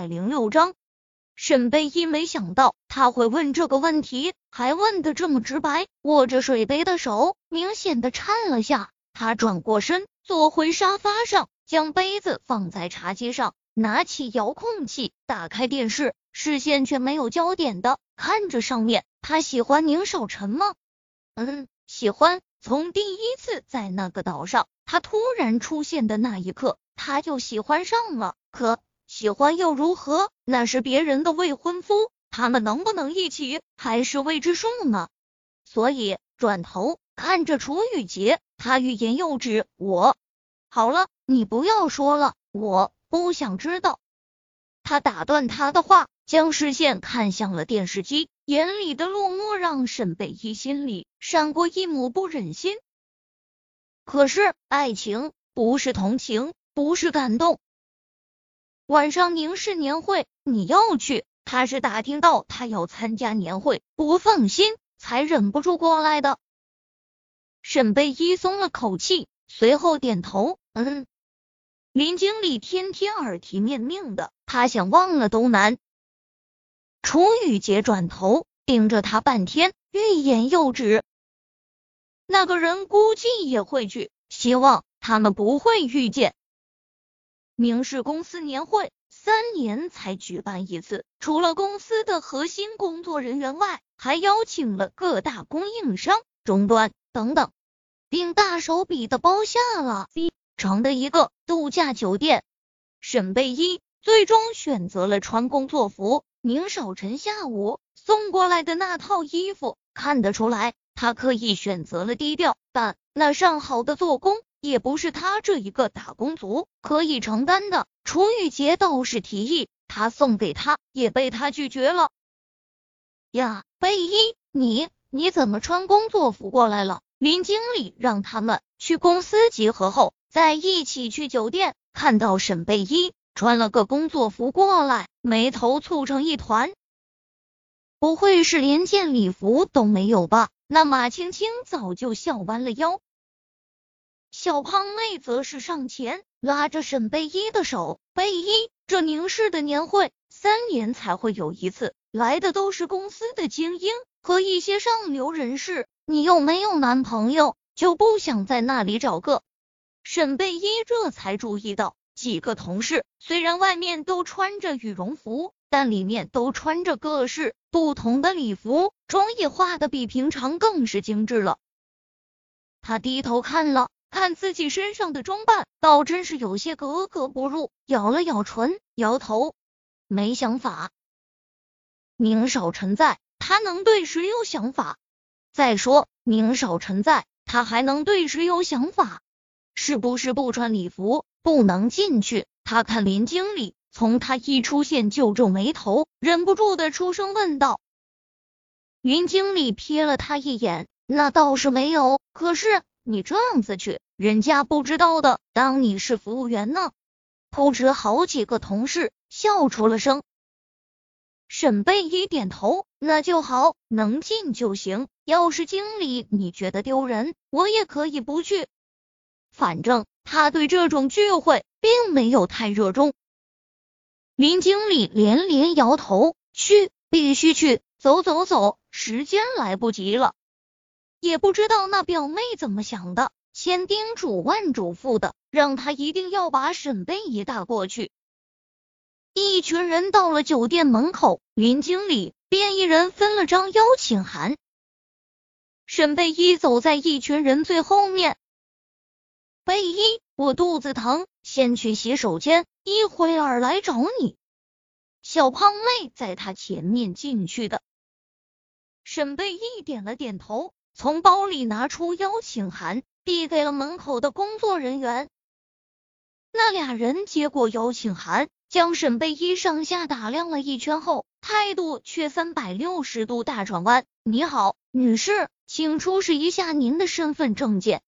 百零六章。沈贝依没想到他会问这个问题，还问的这么直白。握着水杯的手明显的颤了下，他转过身，坐回沙发上，将杯子放在茶几上，拿起遥控器，打开电视，视线却没有焦点的看着上面。他喜欢宁少臣吗？嗯，喜欢。从第一次在那个岛上，他突然出现的那一刻，他就喜欢上了。可。喜欢又如何？那是别人的未婚夫，他们能不能一起还是未知数呢？所以转头看着楚雨洁，他欲言又止。我好了，你不要说了，我不想知道。他打断他的话，将视线看向了电视机，眼里的落寞让沈北一心里闪过一抹不忍心。可是爱情不是同情，不是感动。晚上宁氏年会，你要去？他是打听到他要参加年会，不放心，才忍不住过来的。沈贝依松了口气，随后点头，嗯。林经理天天耳提面命的，他想忘了都难。楚雨洁转头盯着他半天，欲言又止。那个人估计也会去，希望他们不会遇见。明氏公司年会三年才举办一次，除了公司的核心工作人员外，还邀请了各大供应商、终端等等，并大手笔的包下了 C 城的一个度假酒店。沈贝依最终选择了穿工作服。宁少臣下午送过来的那套衣服，看得出来他刻意选择了低调，但那上好的做工。也不是他这一个打工族可以承担的。楚雨洁倒是提议他送给他，也被他拒绝了。呀，贝依，你你怎么穿工作服过来了？林经理让他们去公司集合后再一起去酒店。看到沈贝依穿了个工作服过来，眉头蹙成一团。不会是连件礼服都没有吧？那马青青早就笑弯了腰。小胖妹则是上前拉着沈贝依的手，贝依，这宁氏的年会三年才会有一次，来的都是公司的精英和一些上流人士，你又没有男朋友，就不想在那里找个？沈贝依这才注意到，几个同事虽然外面都穿着羽绒服，但里面都穿着各式不同的礼服，妆也化的比平常更是精致了。他低头看了。看自己身上的装扮，倒真是有些格格不入。咬了咬唇，摇头，没想法。宁少臣在，他能对谁有想法？再说宁少臣在，他还能对谁有想法？是不是不穿礼服不能进去？他看林经理，从他一出现就皱眉头，忍不住的出声问道。林经理瞥了他一眼，那倒是没有，可是。你这样子去，人家不知道的，当你是服务员呢。不止好几个同事笑出了声。沈贝一点头，那就好，能进就行。要是经理你觉得丢人，我也可以不去。反正他对这种聚会并没有太热衷。林经理连连摇头，去，必须去，走走走，时间来不及了。也不知道那表妹怎么想的，千叮嘱万嘱咐的，让他一定要把沈贝依带过去。一群人到了酒店门口，林经理便一人分了张邀请函。沈贝依走在一群人最后面。贝依，我肚子疼，先去洗手间，一会儿来找你。小胖妹在他前面进去的。沈贝依点了点头。从包里拿出邀请函，递给了门口的工作人员。那俩人接过邀请函，将沈贝依上下打量了一圈后，态度却三百六十度大转弯。“你好，女士，请出示一下您的身份证件。”